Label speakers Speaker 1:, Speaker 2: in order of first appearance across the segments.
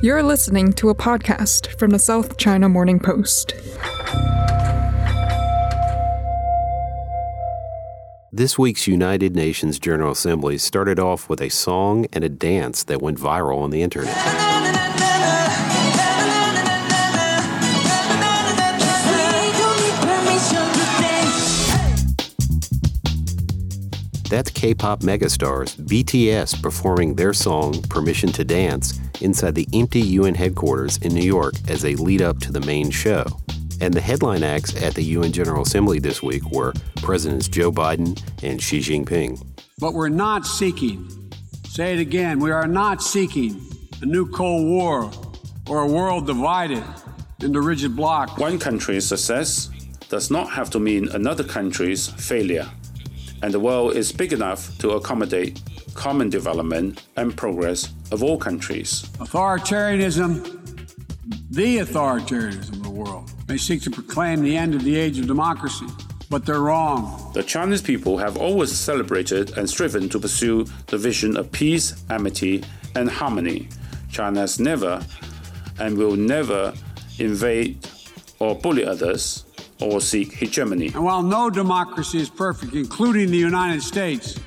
Speaker 1: You're listening to a podcast from the South China Morning Post.
Speaker 2: This week's United Nations General Assembly started off with a song and a dance that went viral on the internet. That's K pop megastars BTS performing their song Permission to Dance inside the empty UN headquarters in New York as a lead up to the main show. And the headline acts at the UN General Assembly this week were Presidents Joe Biden and Xi Jinping.
Speaker 3: But we're not seeking, say it again, we are not seeking a new Cold War or a world divided into rigid blocks.
Speaker 4: One country's success does not have to mean another country's failure and the world is big enough to accommodate common development and progress of all countries.
Speaker 3: Authoritarianism, the authoritarianism of the world, may seek to proclaim the end of the age of democracy, but they're wrong.
Speaker 4: The Chinese people have always celebrated and striven to pursue the vision of peace, amity, and harmony. China has never and will never invade or bully others or seek hegemony.
Speaker 3: And while no democracy is perfect, including the United States,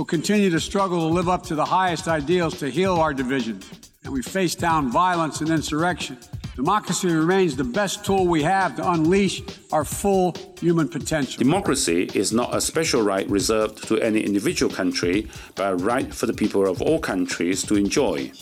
Speaker 3: we'll continue to struggle to live up to the highest ideals to heal our divisions. And we face down violence and insurrection. Democracy remains the best tool we have to unleash our full human potential.
Speaker 4: Democracy is not a special right reserved to any individual country, but a right for the people of all countries to enjoy.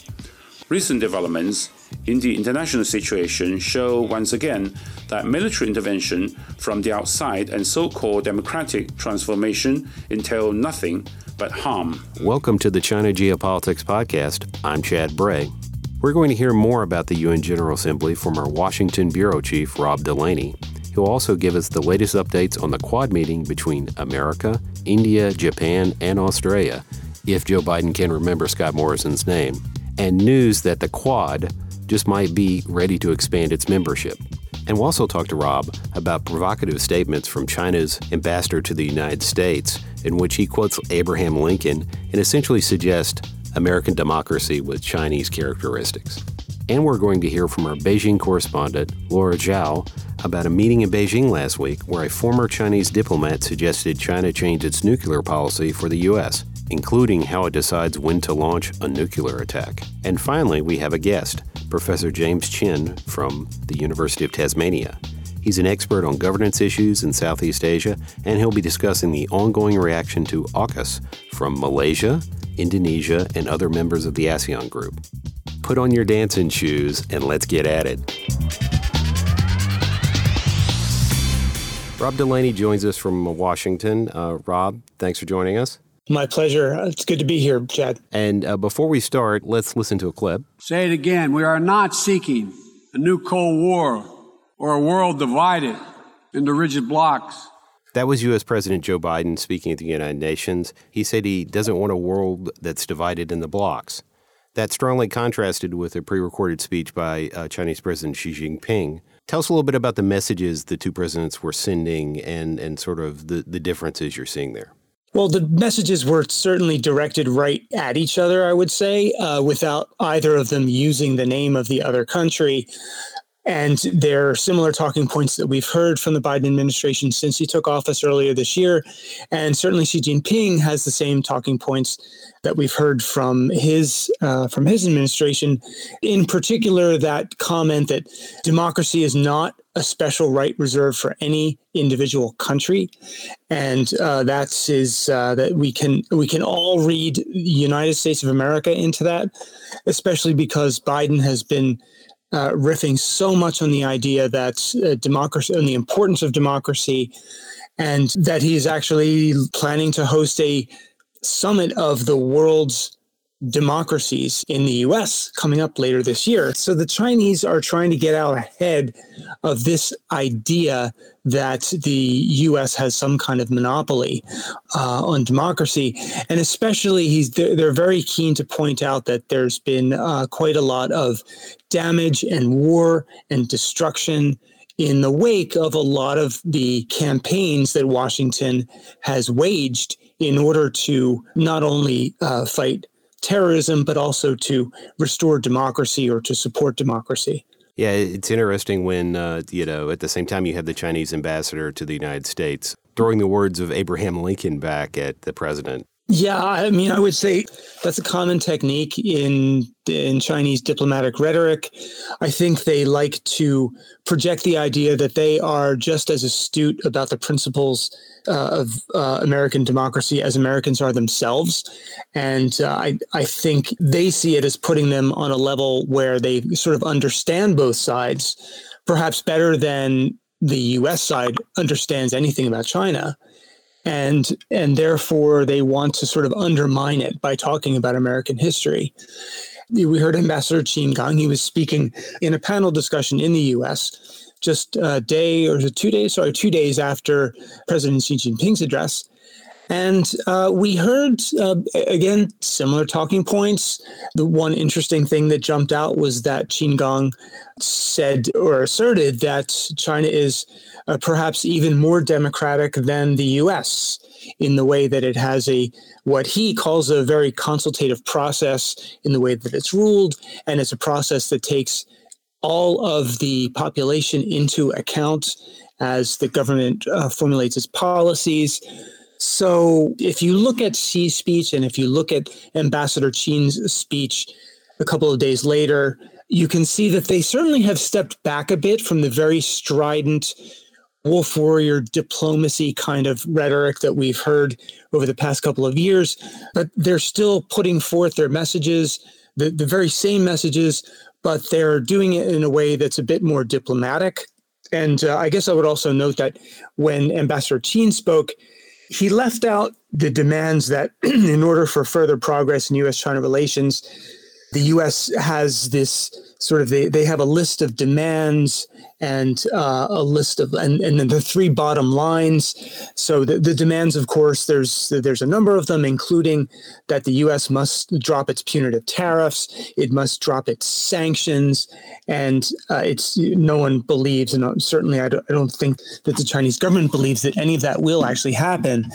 Speaker 4: Recent developments in the international situation show once again that military intervention from the outside and so called democratic transformation entail nothing but harm.
Speaker 2: Welcome to the China Geopolitics Podcast. I'm Chad Bray. We're going to hear more about the UN General Assembly from our Washington Bureau Chief, Rob Delaney. He'll also give us the latest updates on the Quad meeting between America, India, Japan, and Australia, if Joe Biden can remember Scott Morrison's name, and news that the Quad just might be ready to expand its membership. And we'll also talk to Rob about provocative statements from China's ambassador to the United States, in which he quotes Abraham Lincoln and essentially suggests American democracy with Chinese characteristics. And we're going to hear from our Beijing correspondent, Laura Zhou, about a meeting in Beijing last week where a former Chinese diplomat suggested China change its nuclear policy for the U.S., including how it decides when to launch a nuclear attack. And finally, we have a guest, Professor James Chin from the University of Tasmania. He's an expert on governance issues in Southeast Asia, and he'll be discussing the ongoing reaction to AUKUS from Malaysia, Indonesia, and other members of the ASEAN group. Put on your dancing shoes and let's get at it. Rob Delaney joins us from Washington. Uh, Rob, thanks for joining us.
Speaker 5: My pleasure. It's good to be here, Chad.
Speaker 2: And uh, before we start, let's listen to a clip.
Speaker 3: Say it again. We are not seeking a new Cold War or a world divided into rigid blocks.
Speaker 2: That was U.S. President Joe Biden speaking at the United Nations. He said he doesn't want a world that's divided in the blocks. That strongly contrasted with a pre recorded speech by uh, Chinese President Xi Jinping. Tell us a little bit about the messages the two presidents were sending and, and sort of the, the differences you're seeing there.
Speaker 5: Well, the messages were certainly directed right at each other, I would say, uh, without either of them using the name of the other country. And there are similar talking points that we've heard from the Biden administration since he took office earlier this year. And certainly Xi Jinping has the same talking points that we've heard from his uh, from his administration. In particular, that comment that democracy is not a special right reserved for any individual country, and uh, that is uh, that we can we can all read United States of America into that, especially because Biden has been uh, riffing so much on the idea that uh, democracy and the importance of democracy, and that he is actually planning to host a summit of the world's democracies in the US coming up later this year. So the Chinese are trying to get out ahead of this idea that the US has some kind of monopoly uh, on democracy. And especially, they're, they're, very keen to point out that there's been uh, quite a lot of damage and war and destruction in the wake of a lot of the campaigns that Washington has waged in order to not only uh, fight terrorism, but also to restore democracy or to support democracy.
Speaker 2: Yeah, it's interesting when, uh, you know, at the same time you have the Chinese ambassador to the United States throwing the words of Abraham Lincoln back at the president.
Speaker 5: Yeah, I mean, I would say that's a common technique in in Chinese diplomatic rhetoric. I think they like to project the idea that they are just as astute about the principles uh, of uh, American democracy as Americans are themselves, and uh, I I think they see it as putting them on a level where they sort of understand both sides, perhaps better than the U.S. side understands anything about China and and therefore they want to sort of undermine it by talking about American history. We heard Ambassador Qin Gang. He was speaking in a panel discussion in the U.S. just a day or two days, sorry, two days after President Xi Jinping's address. And uh, we heard, uh, again, similar talking points. The one interesting thing that jumped out was that Qin Gang said or asserted that China is uh, perhaps even more democratic than the US in the way that it has a what he calls a very consultative process in the way that it's ruled and it's a process that takes all of the population into account as the government uh, formulates its policies. So if you look at Xi's speech and if you look at Ambassador Qin's speech a couple of days later, you can see that they certainly have stepped back a bit from the very strident wolf warrior diplomacy kind of rhetoric that we've heard over the past couple of years, but they're still putting forth their messages, the, the very same messages, but they're doing it in a way that's a bit more diplomatic. And uh, I guess I would also note that when Ambassador Qin spoke, he left out the demands that, in order for further progress in U.S. China relations, the U.S. has this sort of they, they have a list of demands and uh, a list of and, and then the three bottom lines so the, the demands of course there's there's a number of them including that the us must drop its punitive tariffs it must drop its sanctions and uh, it's no one believes and certainly I don't, I don't think that the chinese government believes that any of that will actually happen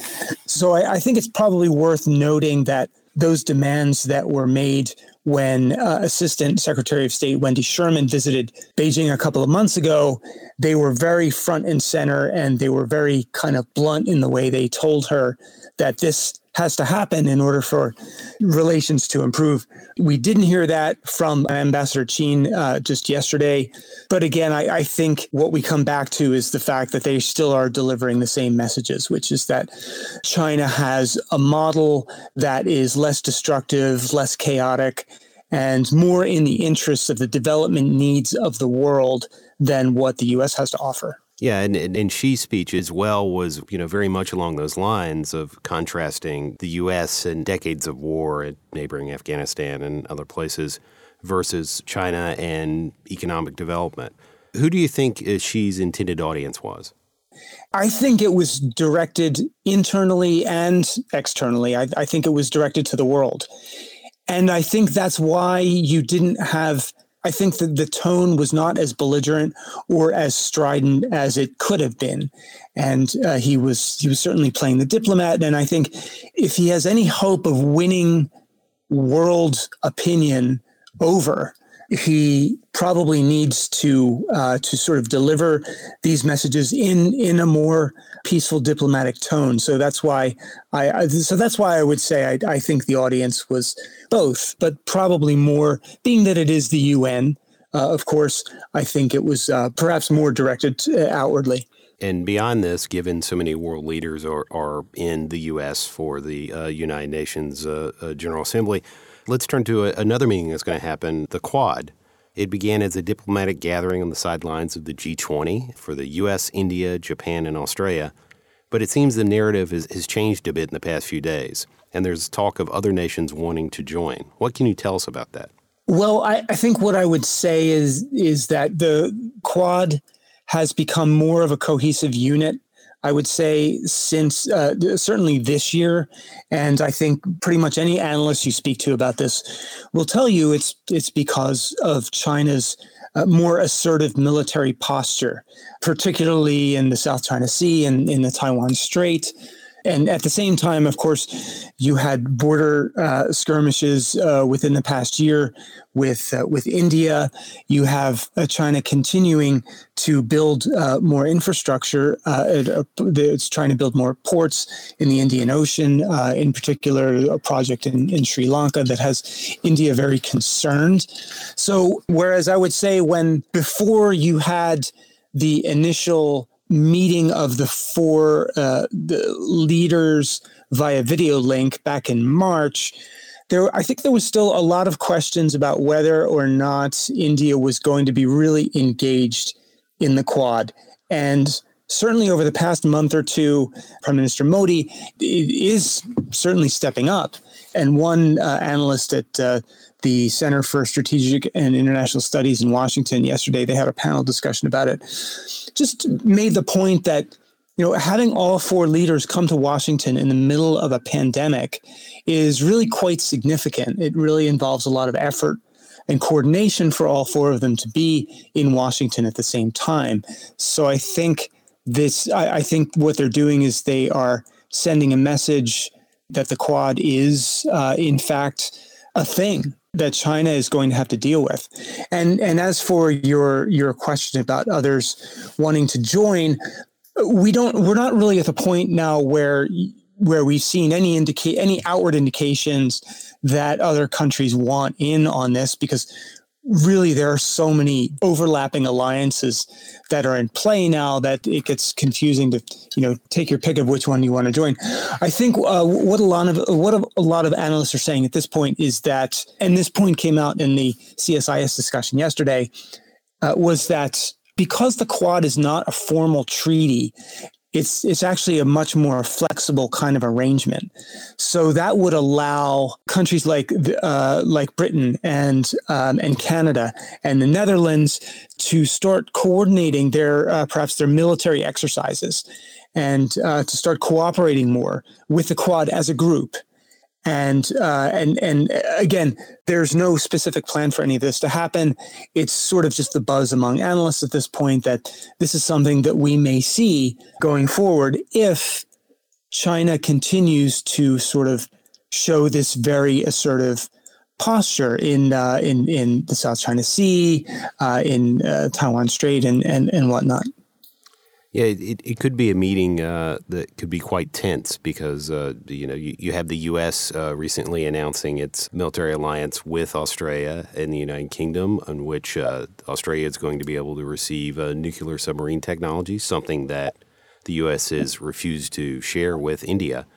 Speaker 5: so I, I think it's probably worth noting that those demands that were made when uh, Assistant Secretary of State Wendy Sherman visited Beijing a couple of months ago. They were very front and center and they were very kind of blunt in the way they told her that this has to happen in order for relations to improve. We didn't hear that from Ambassador Qin uh, just yesterday. But again, I, I, think what we come back to is the fact that they still are delivering the same messages, which is that China has a model that is less destructive, less chaotic, and more in the interests of the development needs of the world than what the U.S. has to offer.
Speaker 2: Yeah, and, and, Xi's speech as well was, you know, very much along those lines of contrasting the U.S. and decades of war at neighboring Afghanistan and other places versus China and economic development. Who do you think uh, Xi's intended audience was?
Speaker 5: I think it was directed internally and externally. I, I think it was directed to the world. And I think that's why you didn't have I think that the tone was not as belligerent or as strident as it could have been, and uh, he was he was certainly playing the diplomat. And I think if he has any hope of winning world opinion over, he probably needs to uh, to sort of deliver these messages in in a more peaceful diplomatic tone. So that's why I, I so that's why I would say I, I, think the audience was both, but probably more being that it is the UN. Uh, of course, I think it was uh, perhaps more directed uh, outwardly.
Speaker 2: And beyond this, given so many world leaders are, are in the U.S. for the uh, United Nations uh, General Assembly, Let's turn to a, another meeting that's going to happen the Quad. It began as a diplomatic gathering on the sidelines of the G20 for the US, India, Japan, and Australia. But it seems the narrative has, has changed a bit in the past few days, and there's talk of other nations wanting to join. What can you tell us about that?
Speaker 5: Well, I, I think what I would say is is that the Quad has become more of a cohesive unit I would say since uh, certainly this year, and I think pretty much any analyst you speak to about this will tell you it's it's because of China's uh, more assertive military posture, particularly in the South China Sea and in the Taiwan Strait. And at the same time, of course, you had border uh, skirmishes uh, within the past year with uh, with India. You have uh, China continuing to build uh, more infrastructure. Uh, it, it's trying to build more ports in the Indian Ocean, in particular, a project in, in Sri Lanka that has India very concerned. So, whereas I would say when before you had the initial meeting of the four uh, the leaders via video link back in March, there I think there was still a lot of questions about whether or not India was going to be really engaged in the Quad, and certainly over the past month or two, Prime Minister Modi is certainly stepping up. And one uh, analyst at uh, the Center for Strategic and International Studies in Washington yesterday. They had a panel discussion about it. Just made the point that you know having all four leaders come to Washington in the middle of a pandemic is really quite significant. It really involves a lot of effort and coordination for all four of them to be in Washington at the same time. So I think this I, I think what they're doing is they are sending a message that the Quad is uh, in fact a thing that China is going to have to deal with. And and as for your your question about others wanting to join, we don't we're not really at the point now where where we've seen any indicate any outward indications that other countries want in on this because really there are so many overlapping alliances that are in play now that it gets confusing to you know take your pick of which one you want to join. I think uh, what a lot of what a lot of analysts are saying at this point is that and this point came out in the csis discussion yesterday uh, was that because the quad is not a formal treaty it's it's actually a much more flexible kind of arrangement. So that would allow countries like uh, like Britain and um, and Canada and the Netherlands to start coordinating their uh, perhaps their military exercises and uh, to start cooperating more with the Quad as a group and uh, and and again, there's no specific plan for any of this to happen. It's sort of just the buzz among analysts at this point that this is something that we may see going forward if China continues to sort of show this very assertive posture in uh, in in the South China Sea, uh, in uh, Taiwan Strait, and and and whatnot.
Speaker 2: Yeah, it, it could be a meeting uh, that could be quite tense because uh, you know you, you have the U.S. Uh, recently announcing its military alliance with Australia and the United Kingdom, on which uh, Australia is going to be able to receive uh, nuclear submarine technology, something that the U.S. has refused to share with India.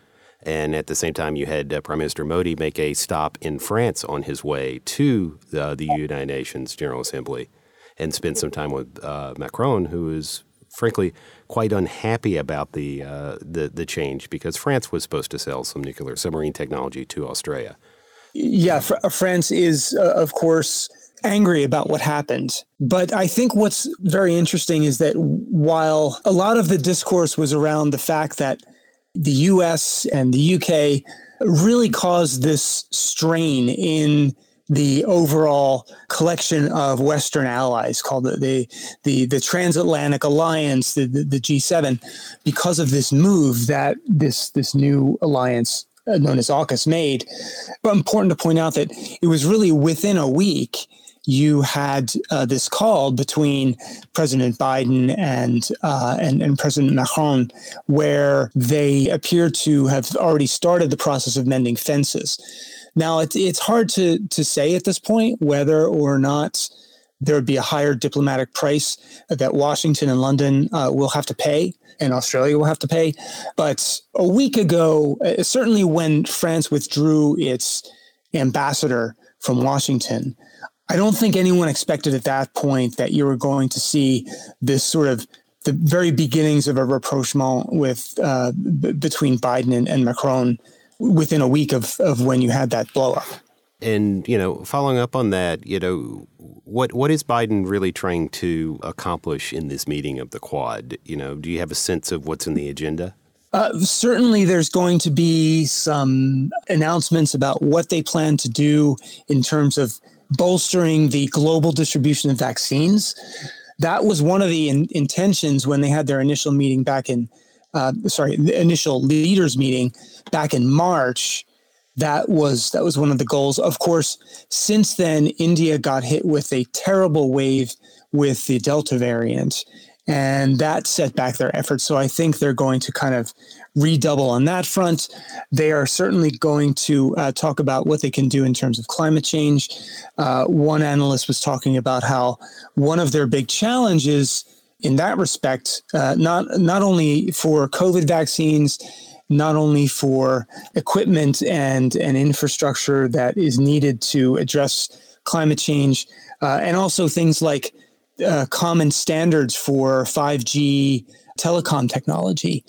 Speaker 2: And at the same time, you had uh, Prime Minister Modi make a stop in France on his way to the United Nations General Assembly and spend some time with Macron, who is frankly quite unhappy about the, uh, the the change because France was supposed to sell some nuclear submarine technology to Australia.
Speaker 5: Yeah, fr- France is uh, of course angry about what happened. But I think what's very interesting is that while a lot of the discourse was around the fact that the US and the UK really caused this strain in the overall collection of Western allies called the the the, the Transatlantic Alliance, the, the, the G7, because of this move that this this new alliance uh, known as AUKUS made. But important to point out that it was really within a week you had uh, this call between President Biden and, uh, and, and President Macron, where they appear to have already started the process of mending fences. Now, it's, it's hard to, to say at this point whether or not there would be a higher diplomatic price that Washington and London uh, will have to pay and Australia will have to pay. But a week ago, uh, certainly when France withdrew its ambassador from Washington, I don't think anyone expected at that point that you were going to see this sort of the very beginnings of a rapprochement with uh, b- between Biden and, and Macron within a week of, of when you had that blow up.
Speaker 2: And you know, following up on that, you know, what what is Biden really trying to accomplish in this meeting of the Quad? You know, do you have a sense of what's in the agenda?
Speaker 5: Uh, certainly, there's going to be some announcements about what they plan to do in terms of bolstering the global distribution of vaccines. That was one of the in- intentions when they had their initial meeting back in uh, sorry, the initial leaders meeting back in March, that was that was one of the goals. Of course, since then, India got hit with a terrible wave with the Delta variant, and that set back their efforts. So I think they're going to kind of redouble on that front. They are certainly going to uh, talk about what they can do in terms of climate change. Uh, one analyst was talking about how one of their big challenges in that respect, uh, not not only for COVID vaccines not only for equipment and, and infrastructure that is needed to address climate change, uh, and also things like uh, common standards for 5G telecom technology.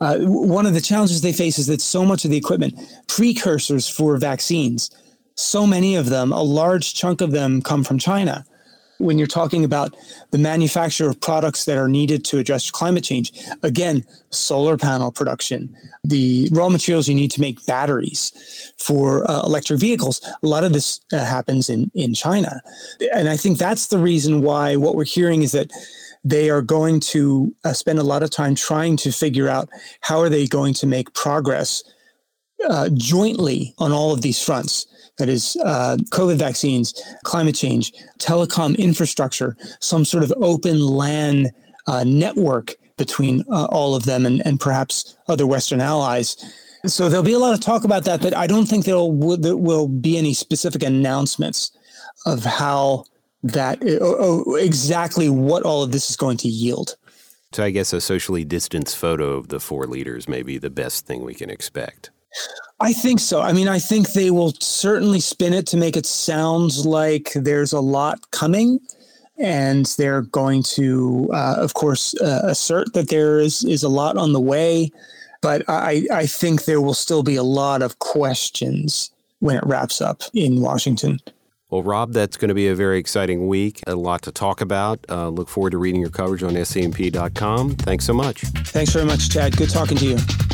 Speaker 5: Uh, one of the challenges they face is that so much of the equipment, precursors for vaccines, so many of them, a large chunk of them come from China when you're talking about the manufacture of products that are needed to address climate change, again, solar panel production, the raw materials you need to make batteries for uh, electric vehicles, a lot of this uh, happens in, in China. And I think that's the reason why what we're hearing is that they are going to uh, spend a lot of time trying to figure out how are they going to make progress uh, jointly on all of these fronts that is uh, COVID vaccines, climate change, telecom infrastructure, some sort of open LAN uh, network between uh, all of them and, and perhaps other Western allies. So there'll be a lot of talk about that, but I don't think there will, there will be any specific announcements of how that, uh, exactly what all of this is going to yield.
Speaker 2: So I guess a socially distanced photo of the four leaders may be the best thing we can expect.
Speaker 5: I think so. I mean, I think they will certainly spin it to make it sound like there's a lot coming. And they're going to, uh, of course, uh, assert that there is, is a lot on the way. But I, I think there will still be a lot of questions when it wraps up in Washington.
Speaker 2: Well, Rob, that's going to be a very exciting week. A lot to talk about. Uh, look forward to reading your coverage on scmp.com. Thanks so much.
Speaker 5: Thanks very much, Chad. Good talking to you.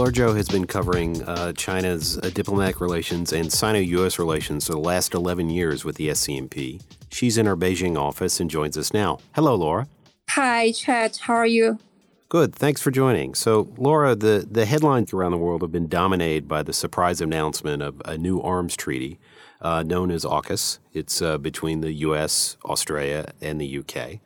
Speaker 2: Laura Zhou has been covering uh, China's uh, diplomatic relations and Sino U.S. relations for the last 11 years with the SCMP. She's in our Beijing office and joins us now. Hello, Laura.
Speaker 6: Hi, Chad. How are you?
Speaker 2: Good. Thanks for joining. So, Laura, the, the headlines around the world have been dominated by the surprise announcement of a new arms treaty uh, known as AUKUS. It's uh, between the U.S., Australia, and the U.K.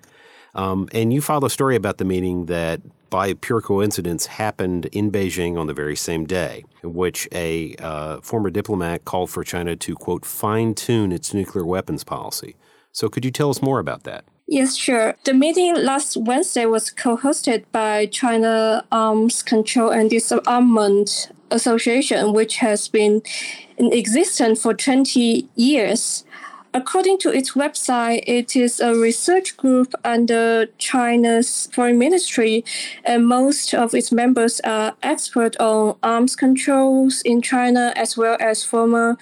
Speaker 2: Um, and you filed a story about the meeting that by pure coincidence, happened in Beijing on the very same day, in which a uh, former diplomat called for China to, quote, fine tune its nuclear weapons policy. So, could you tell us more about that?
Speaker 6: Yes, sure. The meeting last Wednesday was co hosted by China Arms Control and Disarmament Association, which has been in existence for 20 years. According to its website, it is a research group under China's foreign ministry, and most of its members are experts on arms controls in China, as well as former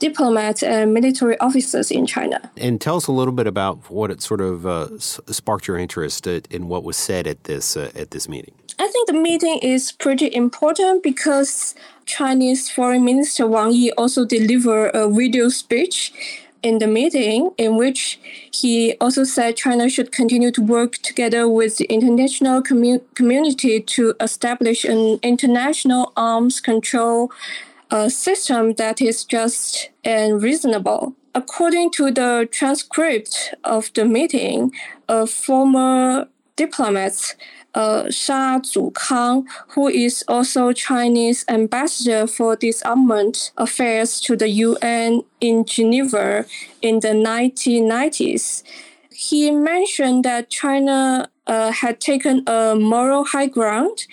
Speaker 6: diplomats and military officers in China.
Speaker 2: And tell us a little bit about what it sort of uh, sparked your interest in what was said at this uh, at this meeting.
Speaker 6: I think the meeting is pretty important because Chinese Foreign Minister Wang Yi also delivered a video speech in the meeting, in which he also said China should continue to work together with the international commu- community to establish an international arms control uh, system that is just and reasonable. According to the transcript of the meeting, a former diplomat uh, Sha Zukang, who is also Chinese ambassador for disarmament affairs to the UN in Geneva in the 1990s. He mentioned that China uh, had taken a moral high ground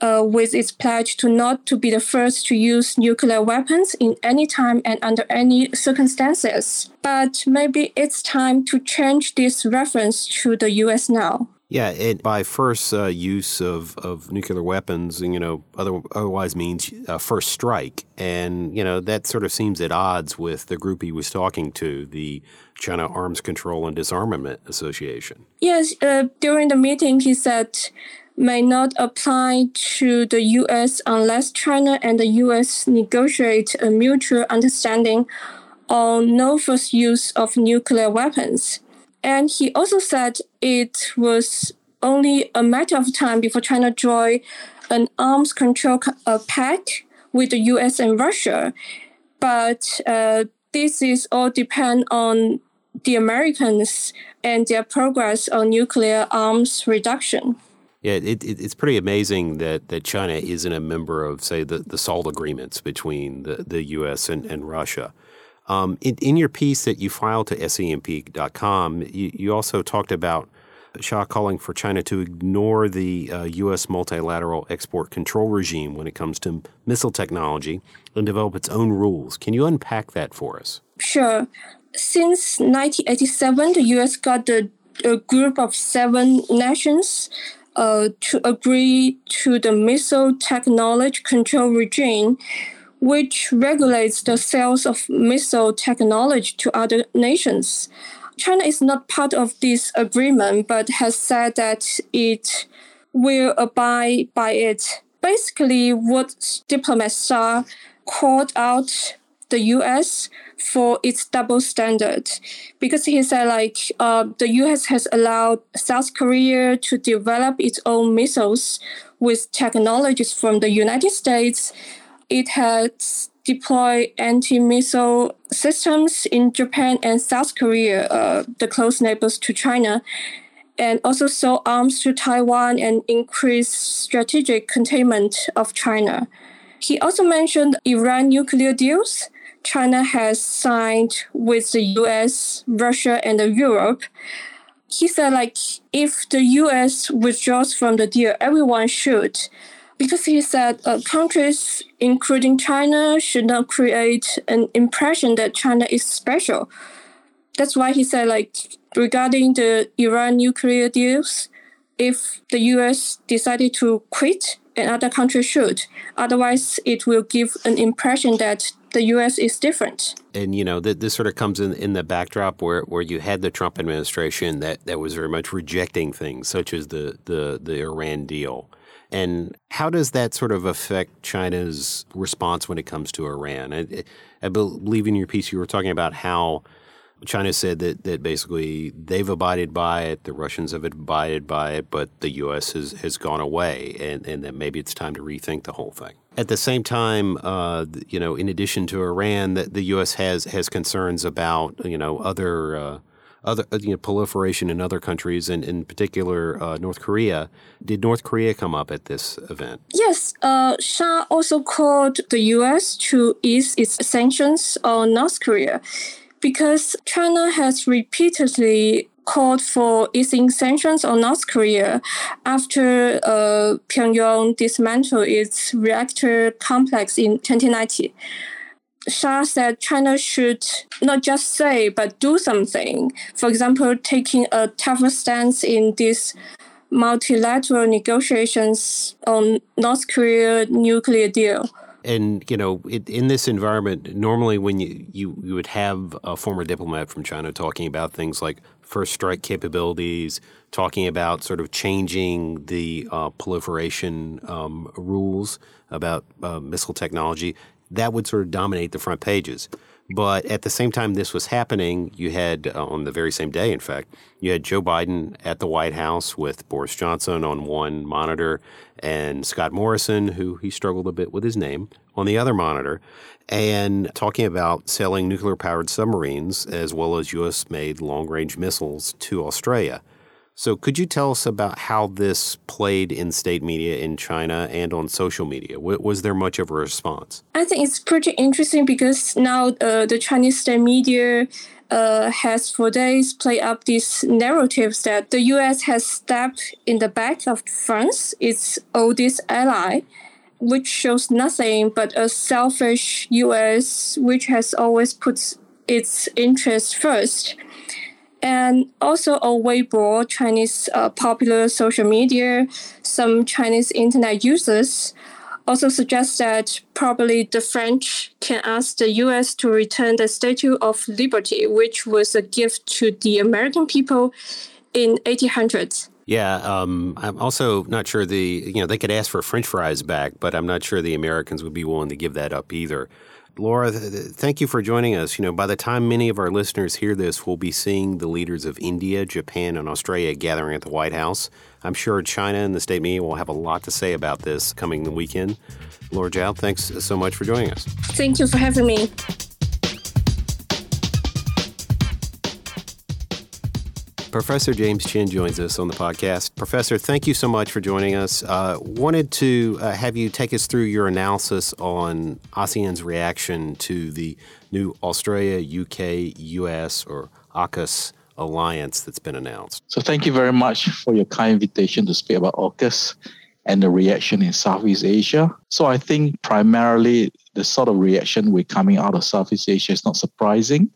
Speaker 6: uh, with its pledge to not to be the first to use nuclear weapons in any time and under any circumstances. But maybe it's time to change this reference to the US now.
Speaker 2: Yeah, by first uh, use of, of nuclear weapons, you know, other, otherwise means uh, first strike. And, you know, that sort of seems at odds with the group he was talking to, the China Arms Control and Disarmament Association.
Speaker 6: Yes, uh, during the meeting, he said may not apply to the U.S. unless China and the U.S. negotiate a mutual understanding on no first use of nuclear weapons. And he also said it was only a matter of time before China joined an arms control uh, pact with the US and Russia. But uh, this is all depend on the Americans and their progress on nuclear arms reduction.
Speaker 2: Yeah, it, it, it's pretty amazing that, that China isn't a member of, say, the, the SALT agreements between the, the U.S. and, and Russia. Um, in, in, your piece that you filed to SCMP.com, you, you also talked about Sha calling for China to ignore the uh, U.S. multilateral export control regime when it comes to missile technology and develop its own rules. Can you unpack that for us?
Speaker 6: Sure. Since 1987, the U.S. got a, a group of seven nations uh, to agree to the missile technology control regime, which regulates the sales of missile technology to other nations. China is not part of this agreement, but has said that it will abide by it. Basically, what diplomats are called out the U.S. for its double standard, because he said like uh, the U.S. has allowed South Korea to develop its own missiles with technologies from the United States. It has deployed anti-missile systems in Japan and South Korea, uh, the close neighbors to China, and also sold arms to Taiwan and increased strategic containment of China. He also mentioned Iran nuclear deals China has signed with the US, Russia, and Europe. He said, like, if the US withdraws from the deal, everyone should because he said uh, countries, including China, should not create an impression that China is special. That's why he said, like, regarding the Iran nuclear deals, if the US decided to quit, and other countries should. Otherwise, it will give an impression that the U.S. is different.
Speaker 2: And you know, th- this sort of comes in in the backdrop where, where you had the Trump administration that, that was very much rejecting things such as the the, the Iran deal. And how does that sort of affect China's response when it comes to Iran? I, I believe in your piece you were talking about how China said that, that basically they've abided by it, the Russians have abided by it, but the U.S. has, has gone away, and, and that maybe it's time to rethink the whole thing. At the same time, uh, you know, in addition to Iran, the, the U.S. has has concerns about you know other uh, other uh, you know, proliferation in other countries, and in particular uh, North Korea. Did North Korea come up at this event?
Speaker 6: Yes, uh, Sha also called the U.S. to ease its sanctions on North Korea because China has repeatedly called for easing sanctions on North Korea after uh, Pyongyang dismantled its reactor complex in 2019. Sha said China should not just say but do something. For example, taking a tougher stance in these multilateral negotiations on North Korea nuclear deal.
Speaker 2: And you know, it, in this environment, normally when you, you you would have a former diplomat from China talking about things like first strike capabilities, talking about sort of changing the uh, proliferation um, rules about uh, missile technology that would sort of dominate the front pages. But at the same time this was happening, you had, uh, on the very same day, in fact, you had Joe Biden at the White House with Boris Johnson on one monitor and Scott Morrison, who he struggled a bit with his name, on the other monitor, and talking about selling nuclear powered submarines as well as U.S. made long range missiles to Australia. So, could you tell us about how this played in state media in China and on social media? Was there much of a response?
Speaker 6: I think it's pretty interesting because now uh, the Chinese state media uh, has for days played up these narratives that the U.S. has stepped in the back of France, its oldest ally, which shows nothing but a selfish U.S. which has always put its interests first and also on Weibo, Chinese uh, popular social media, some Chinese internet users also suggest that probably the French can ask the US to return the Statue of Liberty, which was a gift to the American people in 1800s.
Speaker 2: Yeah, um, I'm also not sure the you know they could ask for French fries back, but I'm not sure the Americans would be willing to give that up either. Laura, th- th- thank you for joining us. You know, by the time many of our listeners hear this, we'll be seeing the leaders of India, Japan, and Australia gathering at the White House. I'm sure China and the state media will have a lot to say about this coming the weekend. Laura Zhou, thanks so much for joining us.
Speaker 6: Thank you for having me.
Speaker 2: Professor James Chin joins us on the podcast. Professor, thank you so much for joining us. Uh, wanted to uh, have you take us through your analysis on ASEAN's reaction to the new Australia, UK, US, or AUKUS alliance that's been announced.
Speaker 7: So, thank you very much for your kind invitation to speak about AUKUS and the reaction in Southeast Asia. So, I think primarily the sort of reaction we're coming out of Southeast Asia is not surprising.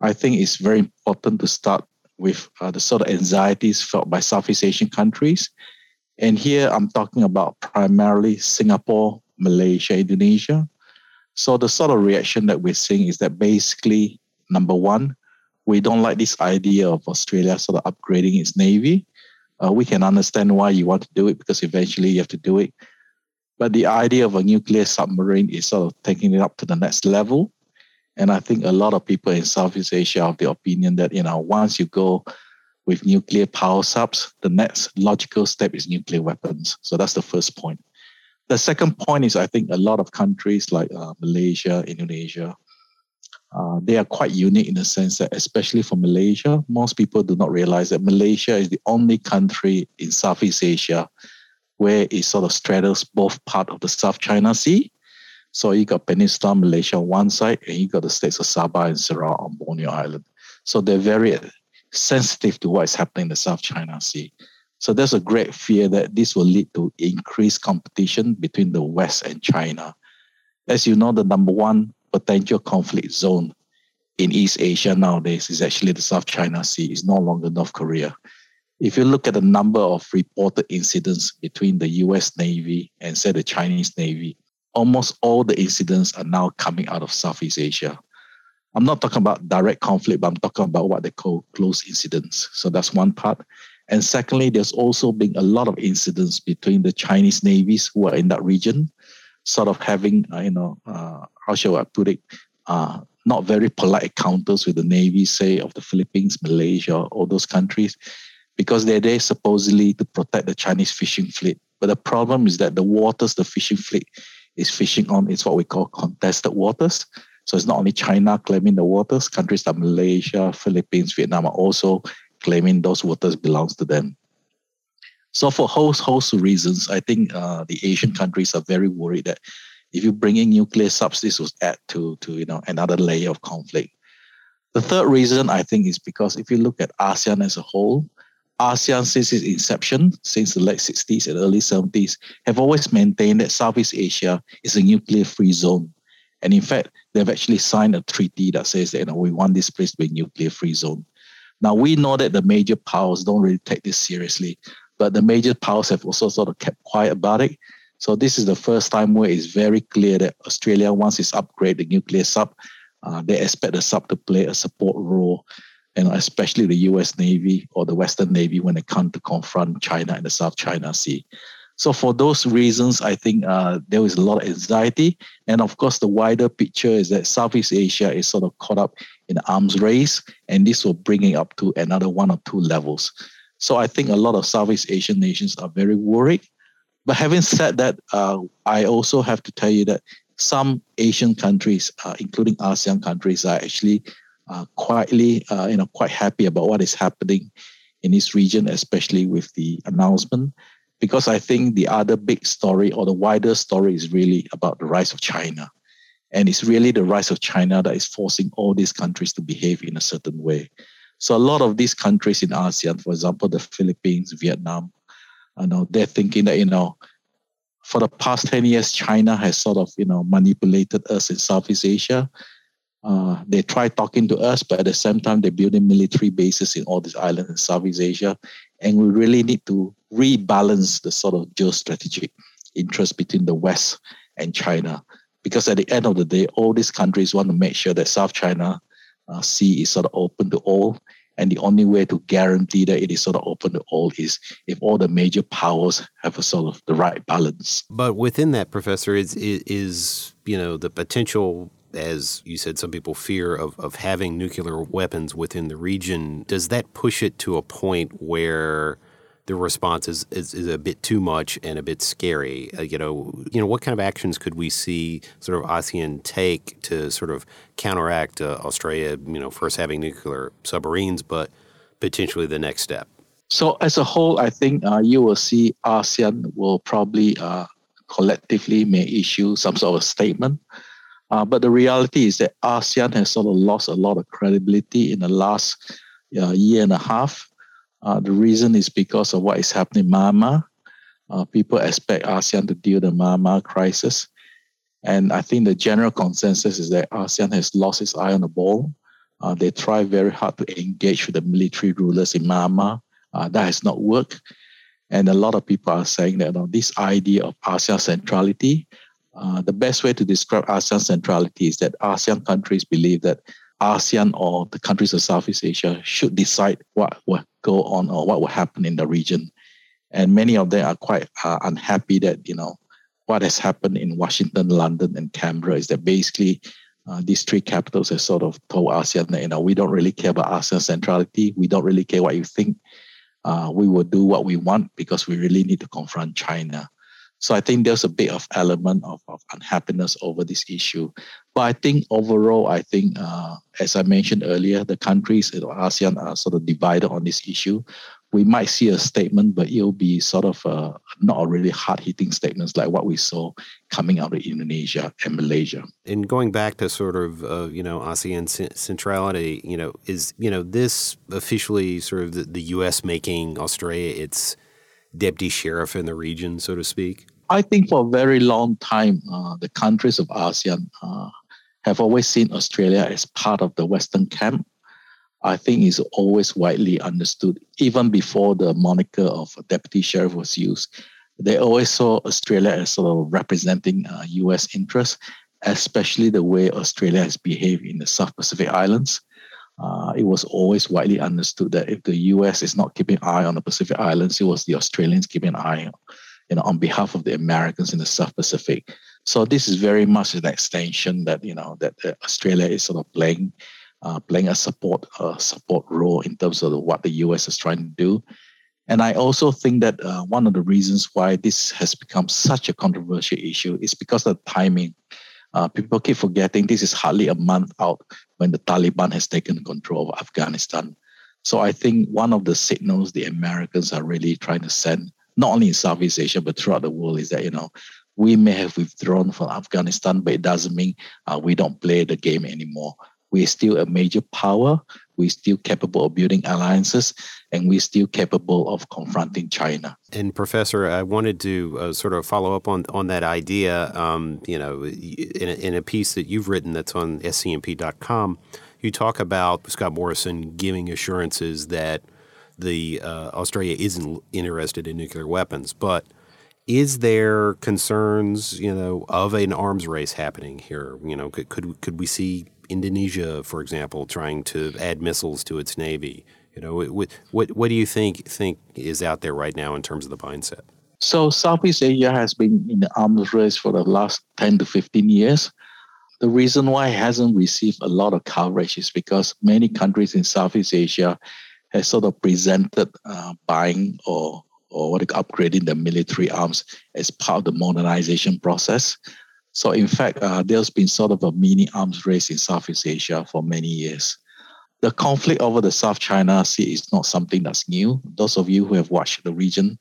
Speaker 7: I think it's very important to start with uh, the sort of anxieties felt by Southeast Asian countries. And here I'm talking about primarily Singapore, Malaysia, Indonesia. So the sort of reaction that we're seeing is that basically, number one, we don't like this idea of Australia sort of upgrading its navy. Uh, we can understand why you want to do it because eventually you have to do it. But the idea of a nuclear submarine is sort of taking it up to the next level. And I think a lot of people in Southeast Asia are of the opinion that, you know, once you go with nuclear power subs, the next logical step is nuclear weapons. So that's the first point. The second point is I think a lot of countries like uh, Malaysia, Indonesia, uh, they are quite unique in the sense that, especially for Malaysia, most people do not realize that Malaysia is the only country in Southeast Asia where it sort of straddles both part of the South China Sea so you got Peninsula Malaysia on one side, and you got the states of Sabah and Sarawak on Borneo Island. So they're very sensitive to what is happening in the South China Sea. So there's a great fear that this will lead to increased competition between the West and China. As you know, the number one potential conflict zone in East Asia nowadays is actually the South China Sea. It's no longer North Korea. If you look at the number of reported incidents between the US Navy and, say, the Chinese Navy, almost all the incidents are now coming out of Southeast Asia. I'm not talking about direct conflict, but I'm talking about what they call close incidents. So that's one part. And secondly, there's also been a lot of incidents between the Chinese navies who are in that region, sort of having, uh, you know, uh, how shall I put it, uh, not very polite encounters with the navy, say, of the Philippines, Malaysia, all those countries, because they're there supposedly to protect the Chinese fishing fleet. But the problem is that the waters the fishing fleet is fishing on is what we call contested waters. So it's not only China claiming the waters, countries like Malaysia, Philippines, Vietnam are also claiming those waters belongs to them. So for host host reasons, I think uh, the Asian countries are very worried that if you bring in nuclear subs, this will add to to you know another layer of conflict. The third reason I think is because if you look at ASEAN as a whole, ASEAN, since its inception, since the late 60s and early 70s, have always maintained that Southeast Asia is a nuclear free zone. And in fact, they've actually signed a treaty that says that you know, we want this place to be a nuclear free zone. Now, we know that the major powers don't really take this seriously, but the major powers have also sort of kept quiet about it. So, this is the first time where it's very clear that Australia, once it's upgraded the nuclear sub, uh, they expect the sub to play a support role and especially the US Navy or the Western Navy when they come to confront China in the South China Sea. So, for those reasons, I think uh, there is a lot of anxiety. And of course, the wider picture is that Southeast Asia is sort of caught up in the arms race, and this will bring it up to another one or two levels. So, I think a lot of Southeast Asian nations are very worried. But having said that, uh, I also have to tell you that some Asian countries, uh, including ASEAN countries, are actually quietly, uh, you know, quite happy about what is happening in this region, especially with the announcement. Because I think the other big story or the wider story is really about the rise of China. And it's really the rise of China that is forcing all these countries to behave in a certain way. So a lot of these countries in ASEAN, for example, the Philippines, Vietnam, you know, they're thinking that, you know, for the past 10 years, China has sort of, you know, manipulated us in Southeast Asia. Uh, they try talking to us, but at the same time, they're building military bases in all these islands in Southeast Asia. And we really need to rebalance the sort of geostrategic interest between the West and China. Because at the end of the day, all these countries want to make sure that South China uh, Sea is sort of open to all. And the only way to guarantee that it is sort of open to all is if all the major powers have a sort of the right balance.
Speaker 2: But within that, Professor, is, is, is you know, the potential as you said, some people fear of, of having nuclear weapons within the region. Does that push it to a point where the response is, is, is a bit too much and a bit scary? Uh, you know, you know, what kind of actions could we see sort of ASEAN take to sort of counteract uh, Australia? You know, first having nuclear submarines, but potentially the next step.
Speaker 7: So as a whole, I think uh, you will see ASEAN will probably uh, collectively may issue some sort of statement. Uh, but the reality is that ASEAN has sort of lost a lot of credibility in the last uh, year and a half. Uh, the reason is because of what is happening in Myanmar. Uh, people expect ASEAN to deal with the Myanmar crisis. And I think the general consensus is that ASEAN has lost its eye on the ball. Uh, they try very hard to engage with the military rulers in Myanmar. Uh, that has not worked. And a lot of people are saying that you know, this idea of ASEAN centrality, uh, the best way to describe ASEAN centrality is that ASEAN countries believe that ASEAN or the countries of Southeast Asia should decide what will go on or what will happen in the region. And many of them are quite uh, unhappy that, you know, what has happened in Washington, London, and Canberra is that basically uh, these three capitals have sort of told ASEAN that, you know, we don't really care about ASEAN centrality. We don't really care what you think uh, we will do what we want because we really need to confront China. So I think there's a bit of element of, of unhappiness over this issue. But I think overall, I think, uh, as I mentioned earlier, the countries in ASEAN are sort of divided on this issue we might see a statement, but it'll be sort of uh, not really hard hitting statements like what we saw coming out of Indonesia and Malaysia.
Speaker 2: And going back to sort of uh, you know ASEAN centrality, you know, is you know this officially sort of the, the U.S. making Australia its deputy sheriff in the region, so to speak?
Speaker 7: I think for a very long time, uh, the countries of ASEAN uh, have always seen Australia as part of the Western camp I think is always widely understood, even before the moniker of deputy sheriff was used. They always saw Australia as sort of representing uh, US interests, especially the way Australia has behaved in the South Pacific Islands. Uh, it was always widely understood that if the US is not keeping eye on the Pacific Islands, it was the Australians keeping an eye you know, on behalf of the Americans in the South Pacific. So this is very much an extension that, you know, that Australia is sort of playing uh, playing a support uh, support role in terms of what the US is trying to do. And I also think that uh, one of the reasons why this has become such a controversial issue is because of the timing. Uh, people keep forgetting this is hardly a month out when the Taliban has taken control of Afghanistan. So I think one of the signals the Americans are really trying to send, not only in Southeast Asia but throughout the world, is that you know we may have withdrawn from Afghanistan, but it doesn't mean uh, we don't play the game anymore we're still a major power. We're still capable of building alliances, and we're still capable of confronting China.
Speaker 2: And Professor, I wanted to uh, sort of follow up on on that idea. Um, you know, in a, in a piece that you've written that's on scmp.com, you talk about Scott Morrison giving assurances that the uh, Australia isn't interested in nuclear weapons, but is there concerns, you know, of an arms race happening here? You know, could could, could we see Indonesia, for example, trying to add missiles to its navy? You know, what what what do you think think is out there right now in terms of the mindset?
Speaker 7: So Southeast Asia has been in the arms race for the last 10 to 15 years. The reason why it hasn't received a lot of coverage is because many countries in Southeast Asia have sort of presented uh, buying or or what upgrading the military arms as part of the modernization process. So, in fact, uh, there's been sort of a mini arms race in Southeast Asia for many years. The conflict over the South China Sea is not something that's new. Those of you who have watched the region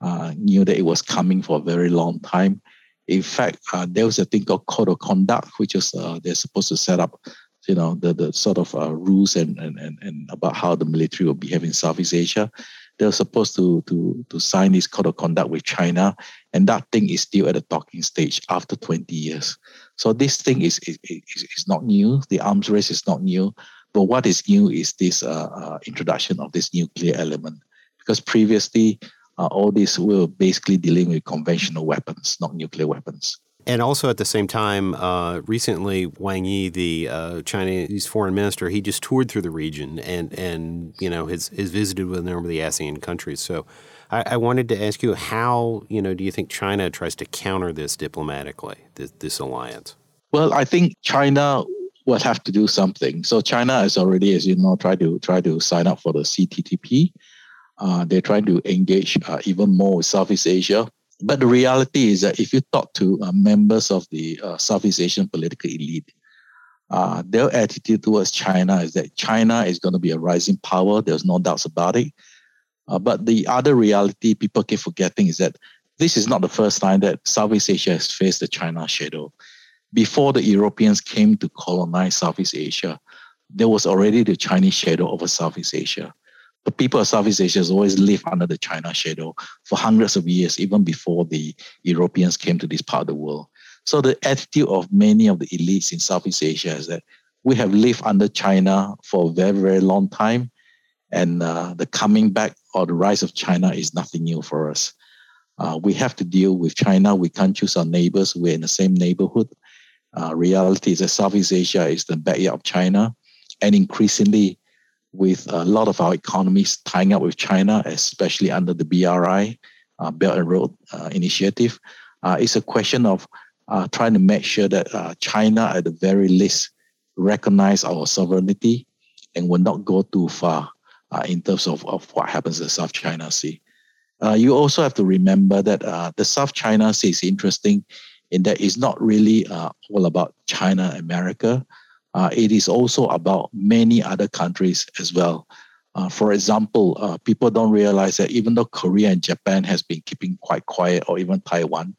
Speaker 7: uh, knew that it was coming for a very long time. In fact, uh, there was a thing called code of conduct, which is uh, they're supposed to set up, you know, the, the sort of uh, rules and, and, and, and about how the military will behave in Southeast Asia they were supposed to, to, to sign this code of conduct with China, and that thing is still at the talking stage after 20 years. So this thing is, is, is, is not new. The arms race is not new. But what is new is this uh, uh, introduction of this nuclear element. Because previously, uh, all this were basically dealing with conventional weapons, not nuclear weapons.
Speaker 2: And also at the same time, uh, recently Wang Yi, the uh, Chinese foreign minister, he just toured through the region and and you know has, has visited with a number of the ASEAN countries. So I, I, wanted to ask you how you know do you think China tries to counter this diplomatically, this, this alliance?
Speaker 7: Well, I think China will have to do something. So China has already, as you know, tried to try to sign up for the CTTP. Uh, they're trying to engage uh, even more with Southeast Asia. But the reality is that if you talk to uh, members of the uh, Southeast Asian political elite, uh, their attitude towards China is that China is going to be a rising power. There's no doubts about it. Uh, but the other reality people keep forgetting is that this is not the first time that Southeast Asia has faced the China shadow. Before the Europeans came to colonize Southeast Asia, there was already the Chinese shadow over Southeast Asia. The people of Southeast Asia has always lived under the China shadow for hundreds of years, even before the Europeans came to this part of the world. So the attitude of many of the elites in Southeast Asia is that we have lived under China for a very, very long time. And uh, the coming back or the rise of China is nothing new for us. Uh, we have to deal with China. We can't choose our neighbors. We're in the same neighborhood. Uh, reality is that Southeast Asia is the backyard of China. And increasingly, with a lot of our economies tying up with China, especially under the BRI, uh, Belt and Road uh, Initiative, uh, it's a question of uh, trying to make sure that uh, China, at the very least, recognize our sovereignty and will not go too far uh, in terms of, of what happens in the South China Sea. You also have to remember that the South China Sea is interesting in that it's not really all about China, America. It is also about many other countries as well. for example, people don't realize that even though Korea and Japan has been keeping quite quiet, or even Taiwan,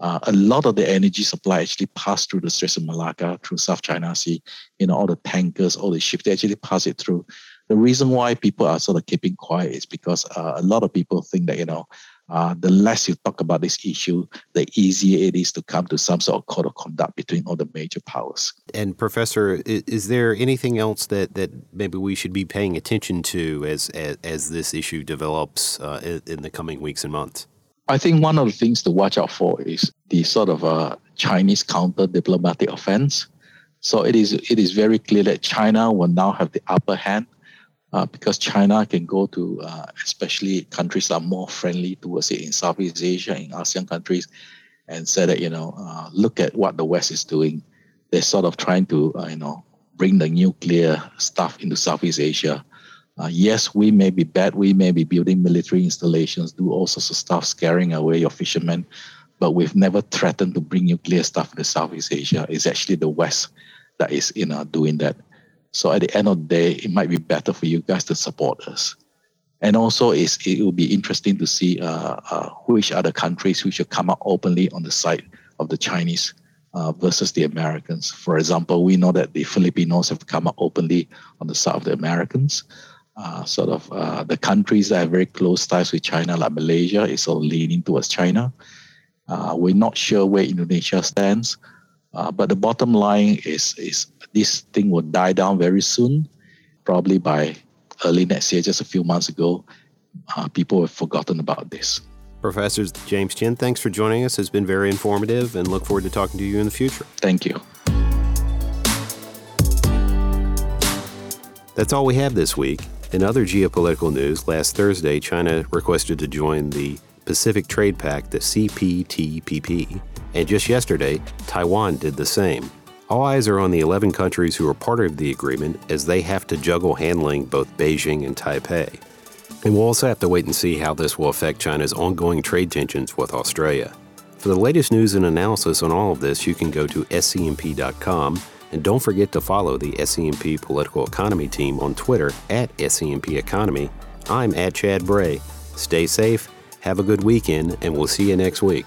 Speaker 7: uh, a lot of the energy supply actually passed through the Straits of Malacca, through South China Sea. You know, all the tankers, all the ships, they actually pass it through. The reason why people are sort of keeping quiet is because uh, a lot of people think that, you know, uh, the less you talk about this issue, the easier it is to come to some sort of code of conduct between all the major powers.
Speaker 2: And Professor, is, is there anything else that, that maybe we should be paying attention to as as, as this issue develops uh, in, the coming weeks and months?
Speaker 7: I think one of the things to watch out for is the sort of uh, Chinese counter diplomatic offense. So it is it is very clear that China will now have the upper hand uh, because China can go to uh, especially countries that are more friendly towards it in Southeast Asia, in ASEAN countries, and say that you know uh, look at what the West is doing. They're sort of trying to uh, you know bring the nuclear stuff into Southeast Asia. Uh, yes, we may be bad. We may be building military installations, do all sorts of stuff, scaring away your fishermen, but we've never threatened to bring nuclear stuff to Southeast Asia. It's actually the West that is, you know, doing that. So at the end of the day, it might be better for you guys to support us. And also, it's, it will be interesting to see uh, uh, which other countries which will come out openly on the side of the Chinese uh, versus the Americans. For example, we know that the Filipinos have come out openly on the side of the Americans uh, sort of uh, the countries that have very close ties with China, like Malaysia, is all leaning towards China. Uh, we're not sure where Indonesia stands, uh, but the bottom line is is this thing will die down very soon, probably by early next year. Just a few months ago, uh, people have forgotten about this.
Speaker 2: Professor James Chin, thanks for joining us. It's been very informative, and look forward to talking to you in the future.
Speaker 7: Thank you.
Speaker 2: That's all we have this week. In other geopolitical news, last Thursday, China requested to join the Pacific Trade Pact, the CPTPP, and just yesterday, Taiwan did the same. All eyes are on the 11 countries who are part of the agreement as they have to juggle handling both Beijing and Taipei. And we'll also have to wait and see how this will affect China's ongoing trade tensions with Australia. For the latest news and analysis on all of this, you can go to scmp.com and don't forget to follow the SCMP Political Economy team on Twitter at SCMP Economy. I'm at Chad Bray. Stay safe, have a good weekend, and we'll see you next week.